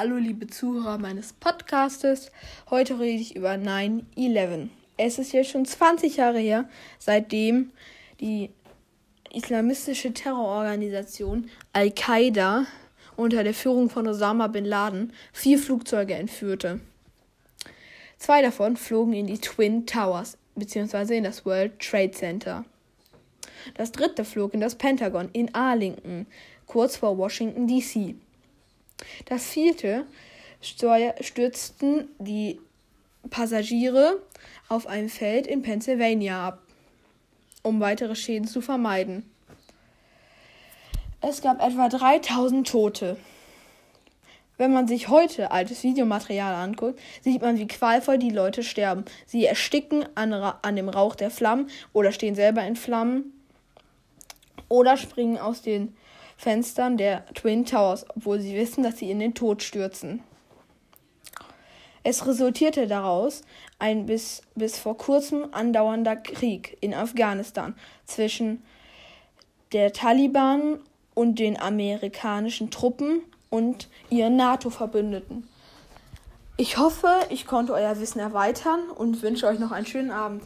Hallo liebe Zuhörer meines Podcastes. Heute rede ich über 9-11. Es ist jetzt schon 20 Jahre her, seitdem die islamistische Terrororganisation Al-Qaida unter der Führung von Osama bin Laden vier Flugzeuge entführte. Zwei davon flogen in die Twin Towers bzw. in das World Trade Center. Das dritte flog in das Pentagon in Arlington, kurz vor Washington, D.C. Das vierte stürzten die Passagiere auf einem Feld in Pennsylvania ab, um weitere Schäden zu vermeiden. Es gab etwa 3000 Tote. Wenn man sich heute altes Videomaterial anguckt, sieht man, wie qualvoll die Leute sterben. Sie ersticken an, an dem Rauch der Flammen oder stehen selber in Flammen oder springen aus den Fenstern der Twin Towers, obwohl sie wissen, dass sie in den Tod stürzen. Es resultierte daraus ein bis, bis vor kurzem andauernder Krieg in Afghanistan zwischen der Taliban und den amerikanischen Truppen und ihren NATO-Verbündeten. Ich hoffe, ich konnte euer Wissen erweitern und wünsche euch noch einen schönen Abend.